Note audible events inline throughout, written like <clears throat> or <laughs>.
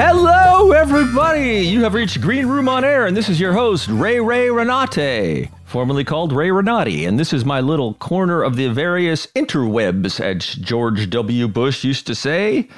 Hello, everybody! You have reached Green Room on Air, and this is your host, Ray Ray Renate, formerly called Ray Renati, and this is my little corner of the various interwebs, as George W. Bush used to say.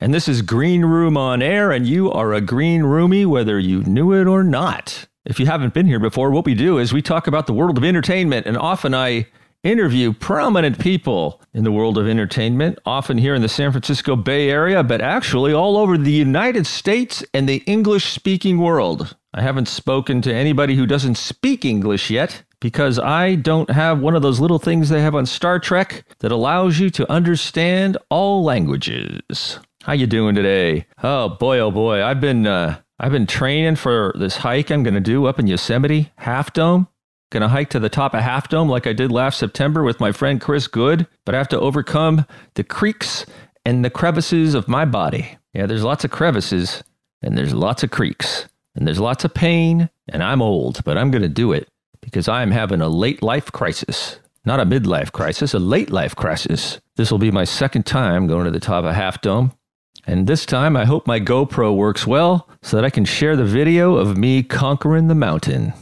And this is Green Room on Air, and you are a green roomie whether you knew it or not. If you haven't been here before, what we do is we talk about the world of entertainment, and often I interview prominent people in the world of entertainment, often here in the San Francisco Bay Area, but actually all over the United States and the English speaking world. I haven't spoken to anybody who doesn't speak English yet because I don't have one of those little things they have on Star Trek that allows you to understand all languages. How you doing today? Oh boy, oh boy, I've been uh, I've been training for this hike I'm going to do up in Yosemite, Half Dome. To hike to the top of Half Dome like I did last September with my friend Chris Good, but I have to overcome the creeks and the crevices of my body. Yeah, there's lots of crevices and there's lots of creeks and there's lots of pain, and I'm old, but I'm to do it because I'm having a late life crisis. Not a midlife crisis, a late life crisis. This will be my second time going to the top of Half Dome. And this time, I hope my GoPro works well so that I can share the video of me conquering the mountain.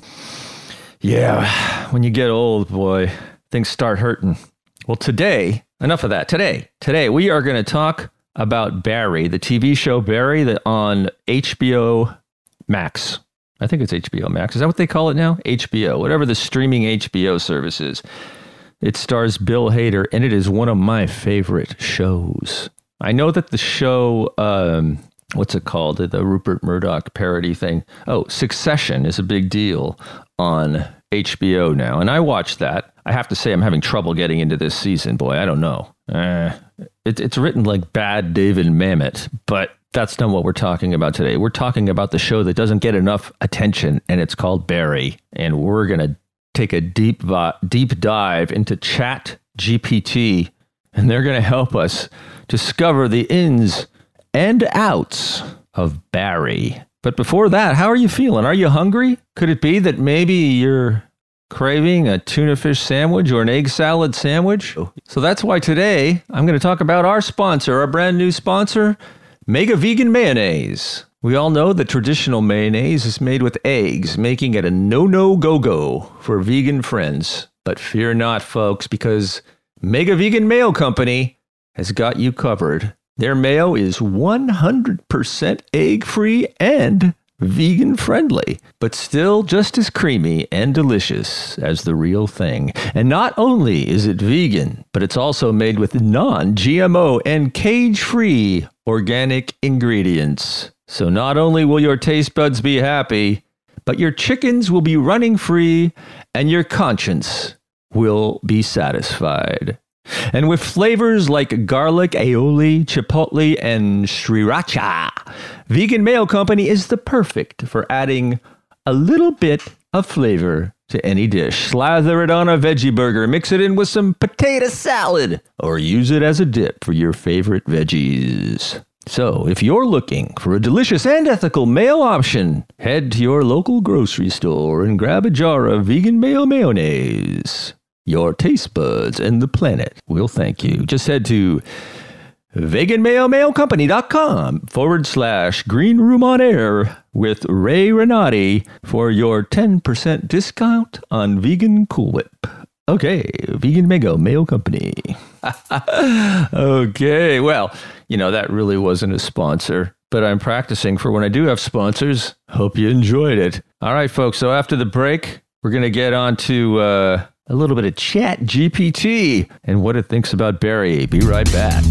Yeah, when you get old, boy, things start hurting. Well, today, enough of that. Today, today we are going to talk about Barry, the TV show Barry that on HBO Max. I think it's HBO Max. Is that what they call it now? HBO, whatever the streaming HBO service is. It stars Bill Hader, and it is one of my favorite shows. I know that the show, um, what's it called? The Rupert Murdoch parody thing. Oh, Succession is a big deal on HBO now, and I watched that. I have to say, I'm having trouble getting into this season. Boy, I don't know. Uh, it, it's written like bad David Mamet, but that's not what we're talking about today. We're talking about the show that doesn't get enough attention, and it's called Barry. And we're gonna take a deep deep dive into Chat GPT, and they're gonna help us discover the ins and outs of Barry. But before that, how are you feeling? Are you hungry? Could it be that maybe you're craving a tuna fish sandwich or an egg salad sandwich? Oh. So that's why today I'm going to talk about our sponsor, our brand new sponsor, Mega Vegan Mayonnaise. We all know that traditional mayonnaise is made with eggs, making it a no no go go for vegan friends. But fear not, folks, because Mega Vegan Mayo Company has got you covered. Their mayo is 100% egg free and vegan friendly, but still just as creamy and delicious as the real thing. And not only is it vegan, but it's also made with non GMO and cage free organic ingredients. So not only will your taste buds be happy, but your chickens will be running free and your conscience will be satisfied. And with flavors like garlic, aioli, chipotle, and sriracha, Vegan Mayo Company is the perfect for adding a little bit of flavor to any dish. Slather it on a veggie burger, mix it in with some potato salad, or use it as a dip for your favorite veggies. So, if you're looking for a delicious and ethical mayo option, head to your local grocery store and grab a jar of vegan mayo mayonnaise. Your taste buds and the planet will thank you. Just head to veganmayomayocompany.com forward slash green room on air with Ray Renati for your 10% discount on vegan Cool Whip. Okay, Vegan Mayo Mayo Company. <laughs> okay, well, you know, that really wasn't a sponsor, but I'm practicing for when I do have sponsors. Hope you enjoyed it. All right, folks, so after the break, we're going to get on to uh, a little bit of Chat GPT and what it thinks about Barry. Be right back.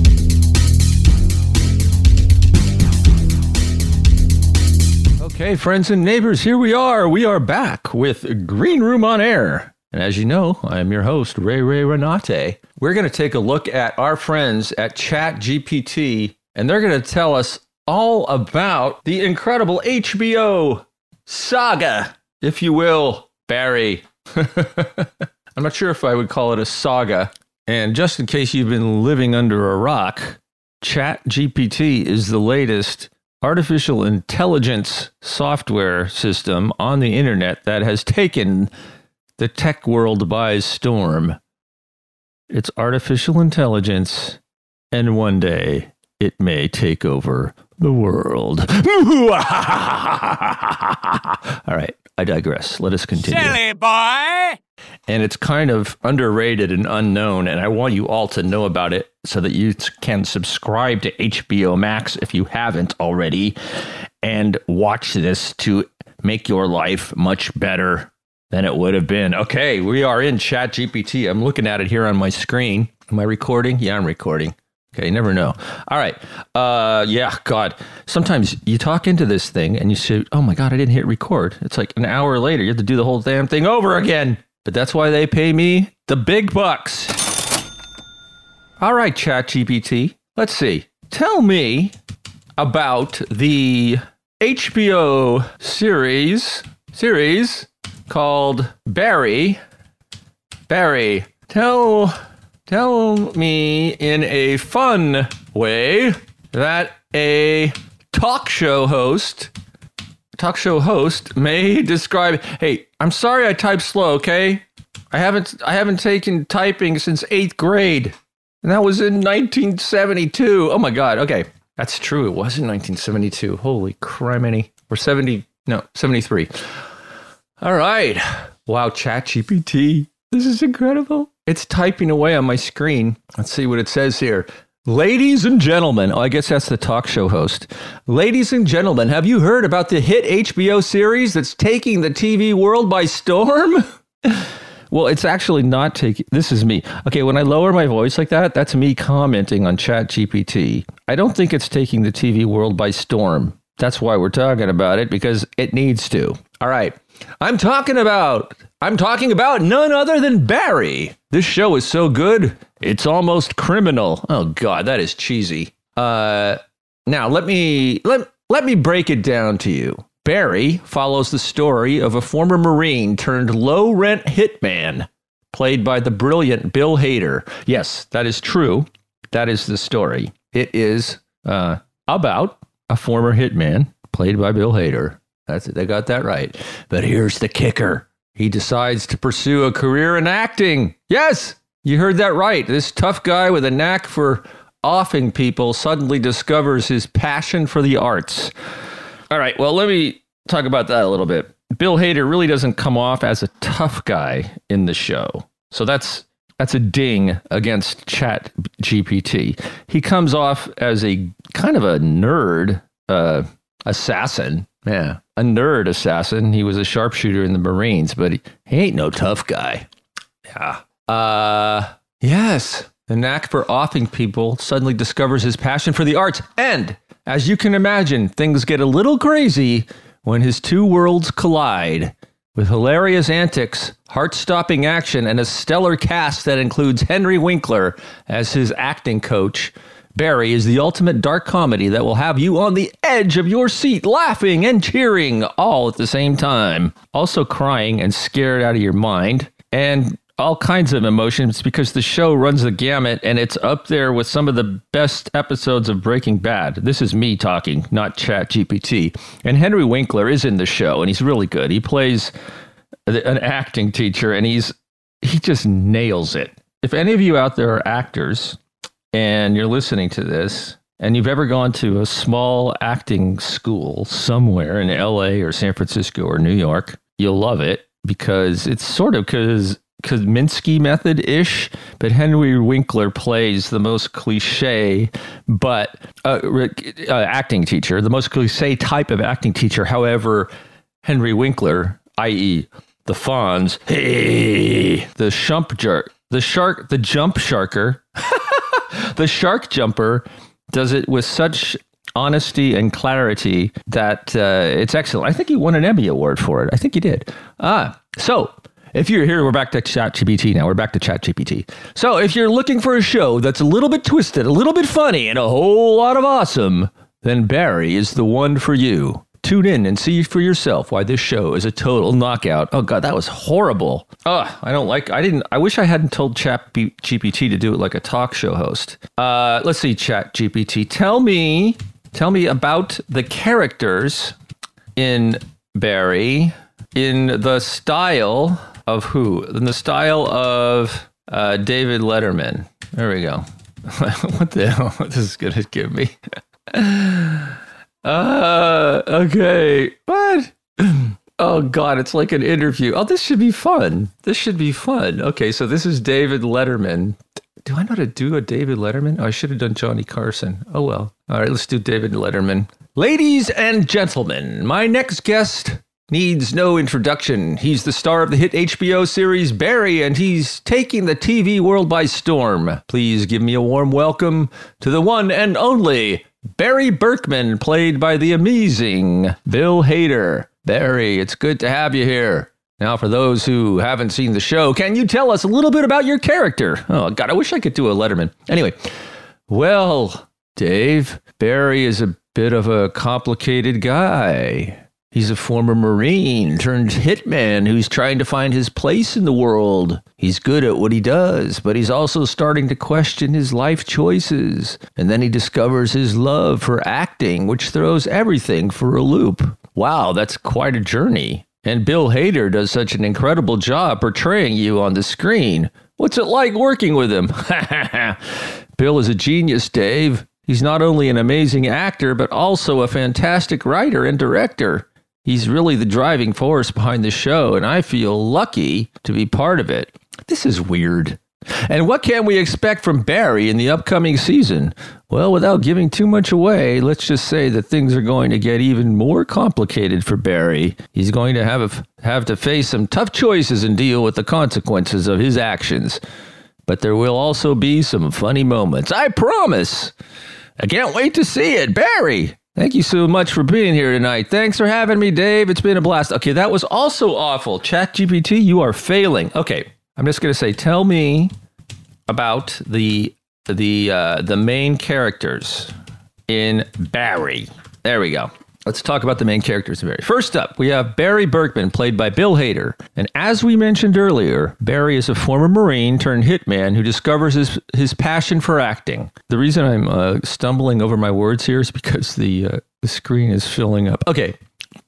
Okay, friends and neighbors, here we are. We are back with Green Room on Air. And as you know, I am your host, Ray Ray Renate. We're going to take a look at our friends at Chat GPT, and they're going to tell us all about the incredible HBO saga, if you will, Barry. <laughs> I'm not sure if I would call it a saga. And just in case you've been living under a rock, ChatGPT is the latest artificial intelligence software system on the internet that has taken the tech world by storm. It's artificial intelligence, and one day it may take over the world. <laughs> All right, I digress. Let us continue. Silly boy! And it's kind of underrated and unknown, and I want you all to know about it so that you can subscribe to HBO Max if you haven't already and watch this to make your life much better than it would have been. Okay, we are in Chat GPT. I'm looking at it here on my screen. Am I recording? Yeah, I'm recording. Okay, you never know. All right. Uh, yeah, God. Sometimes you talk into this thing and you say, oh my God, I didn't hit record. It's like an hour later, you have to do the whole damn thing over again. But that's why they pay me the big bucks. All right, ChatGPT. Let's see. Tell me about the HBO series series called Barry. Barry, tell tell me in a fun way that a talk show host talk show host may describe hey i'm sorry i typed slow okay? I haven't i haven't taken typing since eighth grade and that was in 1972 oh my god okay. That's true it was in 1972 holy criminy. Or 70 no 73 all right. Wow chat gpt this is incredible it's typing away on my screen. Let's see what it says here. Ladies and gentlemen, oh, I guess that's the talk show host. Ladies and gentlemen, have you heard about the hit HBO series that's taking the TV world by storm? <laughs> well, it's actually not taking. This is me. Okay, when I lower my voice like that, that's me commenting on Chat GPT. I don't think it's taking the TV world by storm. That's why we're talking about it because it needs to. All right. I'm talking about I'm talking about none other than Barry. This show is so good, it's almost criminal. Oh god, that is cheesy. Uh now let me let let me break it down to you. Barry follows the story of a former Marine turned low rent hitman, played by the brilliant Bill Hader. Yes, that is true. That is the story. It is uh, about a former hitman played by Bill Hader. That's it. They got that right. But here's the kicker. He decides to pursue a career in acting. Yes, you heard that right. This tough guy with a knack for offing people suddenly discovers his passion for the arts. All right, well, let me talk about that a little bit. Bill Hader really doesn't come off as a tough guy in the show. So that's that's a ding against Chat GPT. He comes off as a kind of a nerd uh, assassin. Yeah, a nerd assassin. He was a sharpshooter in the Marines, but he, he ain't no tough guy. Yeah. Uh, yes. The knack for offing people suddenly discovers his passion for the arts. And as you can imagine, things get a little crazy when his two worlds collide. With hilarious antics, heart stopping action, and a stellar cast that includes Henry Winkler as his acting coach, Barry is the ultimate dark comedy that will have you on the edge of your seat, laughing and cheering all at the same time. Also, crying and scared out of your mind, and all kinds of emotions because the show runs the gamut and it's up there with some of the best episodes of Breaking Bad. This is me talking, not Chat GPT. And Henry Winkler is in the show and he's really good. He plays an acting teacher and he's he just nails it. If any of you out there are actors and you're listening to this and you've ever gone to a small acting school somewhere in LA or San Francisco or New York, you'll love it because it's sort of because Kominsky method ish, but Henry Winkler plays the most cliche, but uh, uh, acting teacher, the most cliche type of acting teacher. However, Henry Winkler, i.e., the Fonz, hey, <laughs> the shump jerk, the shark, the jump sharker. The shark jumper does it with such honesty and clarity that uh, it's excellent. I think he won an Emmy award for it. I think he did. Ah, so if you're here, we're back to ChatGPT now. We're back to ChatGPT. So if you're looking for a show that's a little bit twisted, a little bit funny, and a whole lot of awesome, then Barry is the one for you. Tune in and see for yourself why this show is a total knockout. Oh god, that was horrible. Ugh, I don't like. I didn't. I wish I hadn't told Chat GPT to do it like a talk show host. Uh, let's see, Chat GPT. Tell me, tell me about the characters in Barry in the style of who? In the style of uh, David Letterman. There we go. <laughs> what the hell <laughs> this is going to give me? <laughs> uh, okay. What? <clears throat> Oh God, it's like an interview. Oh, this should be fun. This should be fun. Okay, so this is David Letterman. Do I know how to do a David Letterman? Oh, I should have done Johnny Carson. Oh well. All right, let's do David Letterman. Ladies and gentlemen, my next guest needs no introduction. He's the star of the hit HBO series Barry, and he's taking the TV world by storm. Please give me a warm welcome to the one and only Barry Berkman, played by the amazing Bill Hader. Barry, it's good to have you here. Now, for those who haven't seen the show, can you tell us a little bit about your character? Oh, God, I wish I could do a Letterman. Anyway, well, Dave, Barry is a bit of a complicated guy. He's a former Marine turned hitman who's trying to find his place in the world. He's good at what he does, but he's also starting to question his life choices. And then he discovers his love for acting, which throws everything for a loop. Wow, that's quite a journey. And Bill Hader does such an incredible job portraying you on the screen. What's it like working with him? <laughs> Bill is a genius, Dave. He's not only an amazing actor, but also a fantastic writer and director. He's really the driving force behind the show, and I feel lucky to be part of it. This is weird. And what can we expect from Barry in the upcoming season? Well, without giving too much away, let's just say that things are going to get even more complicated for Barry. He's going to have have to face some tough choices and deal with the consequences of his actions. But there will also be some funny moments. I promise. I can't wait to see it. Barry, Thank you so much for being here tonight. Thanks for having me, Dave. It's been a blast. Okay, that was also awful. ChatGPT, you are failing. Okay, I'm just gonna say, tell me about the the uh, the main characters in Barry. There we go. Let's talk about the main characters Barry. First up, we have Barry Berkman, played by Bill Hader. And as we mentioned earlier, Barry is a former Marine turned hitman who discovers his, his passion for acting. The reason I'm uh, stumbling over my words here is because the, uh, the screen is filling up. Okay,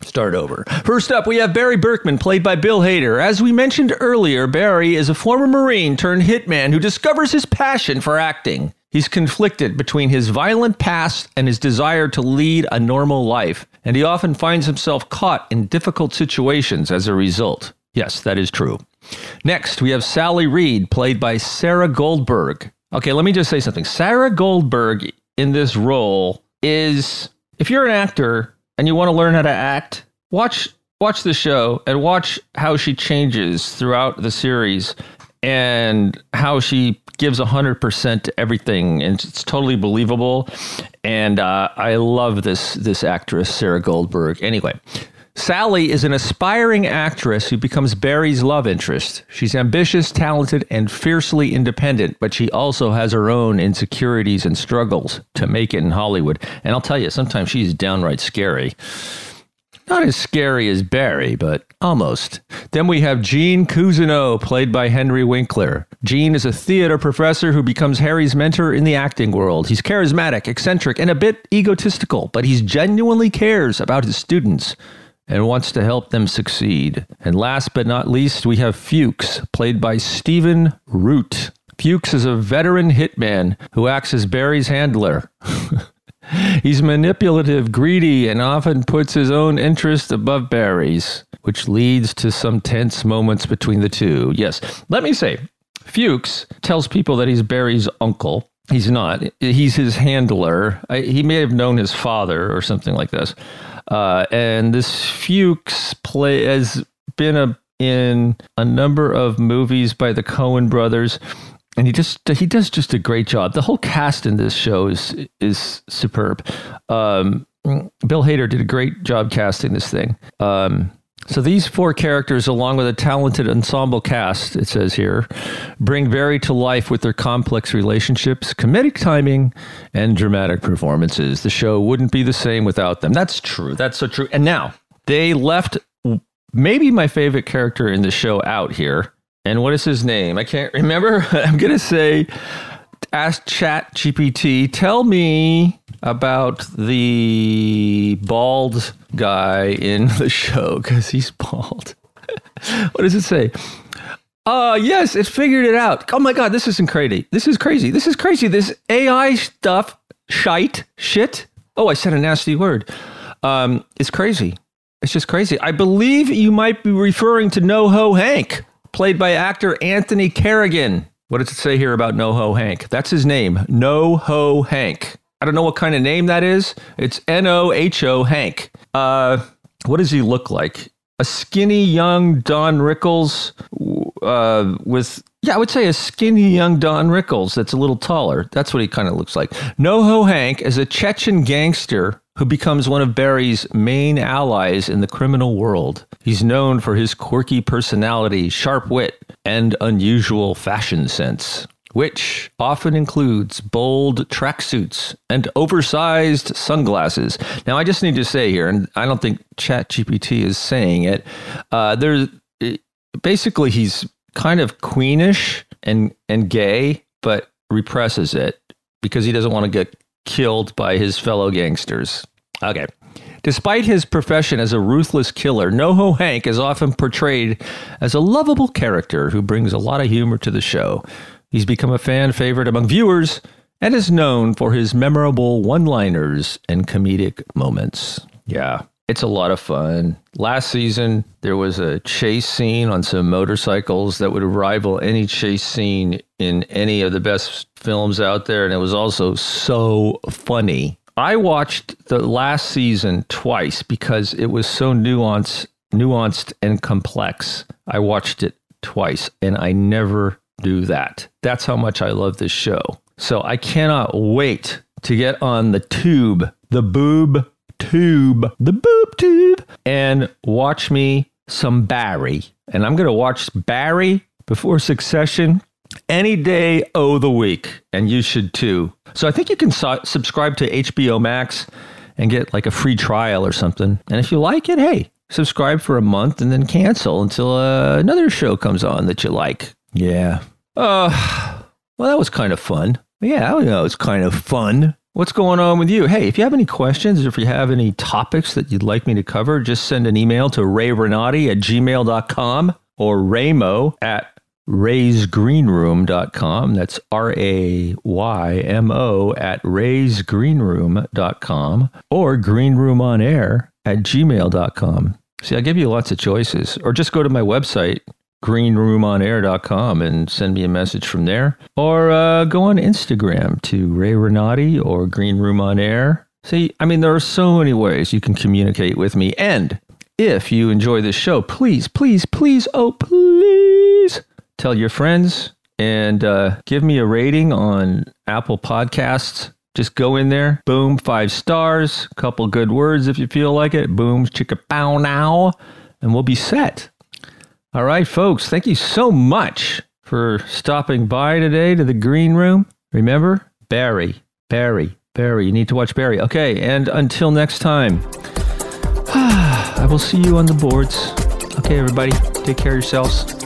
start over. First up, we have Barry Berkman, played by Bill Hader. As we mentioned earlier, Barry is a former Marine turned hitman who discovers his passion for acting. He's conflicted between his violent past and his desire to lead a normal life, and he often finds himself caught in difficult situations as a result. Yes, that is true. Next, we have Sally Reed, played by Sarah Goldberg. Okay, let me just say something. Sarah Goldberg in this role is, if you're an actor and you want to learn how to act, watch watch the show and watch how she changes throughout the series and how she gives 100% to everything and it's totally believable. And uh, i love this this actress sarah goldberg. Anyway sally is an aspiring actress who becomes barry's love interest. She's ambitious talented and fiercely independent but she also has her own insecurities and struggles to make it in hollywood. And i'll tell you sometimes she's downright scary not as scary as Barry, but almost. Then we have Gene Cousineau, played by Henry Winkler. Gene is a theater professor who becomes Harry's mentor in the acting world. He's charismatic, eccentric, and a bit egotistical, but he genuinely cares about his students and wants to help them succeed. And last but not least, we have Fuchs, played by Stephen Root. Fuchs is a veteran hitman who acts as Barry's handler. <laughs> He's manipulative, greedy, and often puts his own interest above Barry's, which leads to some tense moments between the two. Yes, let me say, Fuchs tells people that he's Barry's uncle. He's not. He's his handler. I, he may have known his father or something like this. Uh, and this Fuchs play has been a, in a number of movies by the Coen brothers and he just he does just a great job. The whole cast in this show is is superb. Um, Bill Hader did a great job casting this thing. Um, so these four characters, along with a talented ensemble cast, it says here, bring Barry to life with their complex relationships, comedic timing, and dramatic performances. The show wouldn't be the same without them. That's true. That's so true. And now they left maybe my favorite character in the show out here and what is his name? I can't remember. <laughs> I'm going to say, ask Chat GPT, tell me about the bald guy in <laughs> the show because he's bald. <laughs> what does it say? Uh yes, it figured it out. Oh my god, this isn't crazy. This is crazy. This is crazy. This AI stuff, shite, shit. Oh, I said a nasty word. Um, it's crazy. It's just crazy. I believe you might be referring to NoHo Hank, played by actor Anthony Carrigan. What does it say here about NoHo Hank? That's his name, NoHo Hank. I don't know what kind of name that is. It's N O H O Hank. Uh, what does he look like? A skinny young Don Rickles uh, with, yeah, I would say a skinny young Don Rickles that's a little taller. That's what he kind of looks like. NoHo Hank is a Chechen gangster who becomes one of Barry's main allies in the criminal world. He's known for his quirky personality, sharp wit, and unusual fashion sense, which often includes bold tracksuits and oversized sunglasses. Now, I just need to say here, and I don't think ChatGPT is saying it, uh, there's basically he's kind of queenish and, and gay, but represses it because he doesn't want to get killed by his fellow gangsters. Okay. Despite his profession as a ruthless killer, NoHo Hank is often portrayed as a lovable character who brings a lot of humor to the show. He's become a fan favorite among viewers and is known for his memorable one liners and comedic moments. Yeah, it's a lot of fun. Last season, there was a chase scene on some motorcycles that would rival any chase scene in any of the best films out there. And it was also so funny. I watched the last season twice because it was so nuanced, nuanced and complex. I watched it twice and I never do that. That's how much I love this show. So I cannot wait to get on the tube, the boob tube, the boob tube, and watch me some Barry. And I'm going to watch Barry before Succession any day of the week, and you should too. So I think you can su- subscribe to HBO Max and get like a free trial or something. And if you like it, hey, subscribe for a month and then cancel until uh, another show comes on that you like. Yeah. Uh, well, that was kind of fun. Yeah, I know it's kind of fun. What's going on with you? Hey, if you have any questions or if you have any topics that you'd like me to cover, just send an email to rayrenati at gmail.com or raymo at raysgreenroom.com. That's R A Y M O at raysgreenroom.com or greenroomonair at gmail.com. See, I give you lots of choices. Or just go to my website, greenroomonair.com, and send me a message from there. Or uh, go on Instagram to Ray Renati or Green Room on Air. See, I mean, there are so many ways you can communicate with me. And if you enjoy this show, please, please, please, oh, please tell your friends and uh, give me a rating on Apple Podcasts. Just go in there, boom, five stars, couple good words if you feel like it, boom, chicka pow now, and we'll be set. All right, folks, thank you so much for stopping by today to the green room. Remember, Barry, Barry, Barry. You need to watch Barry. Okay, and until next time, <sighs> I will see you on the boards. Okay, everybody, take care of yourselves.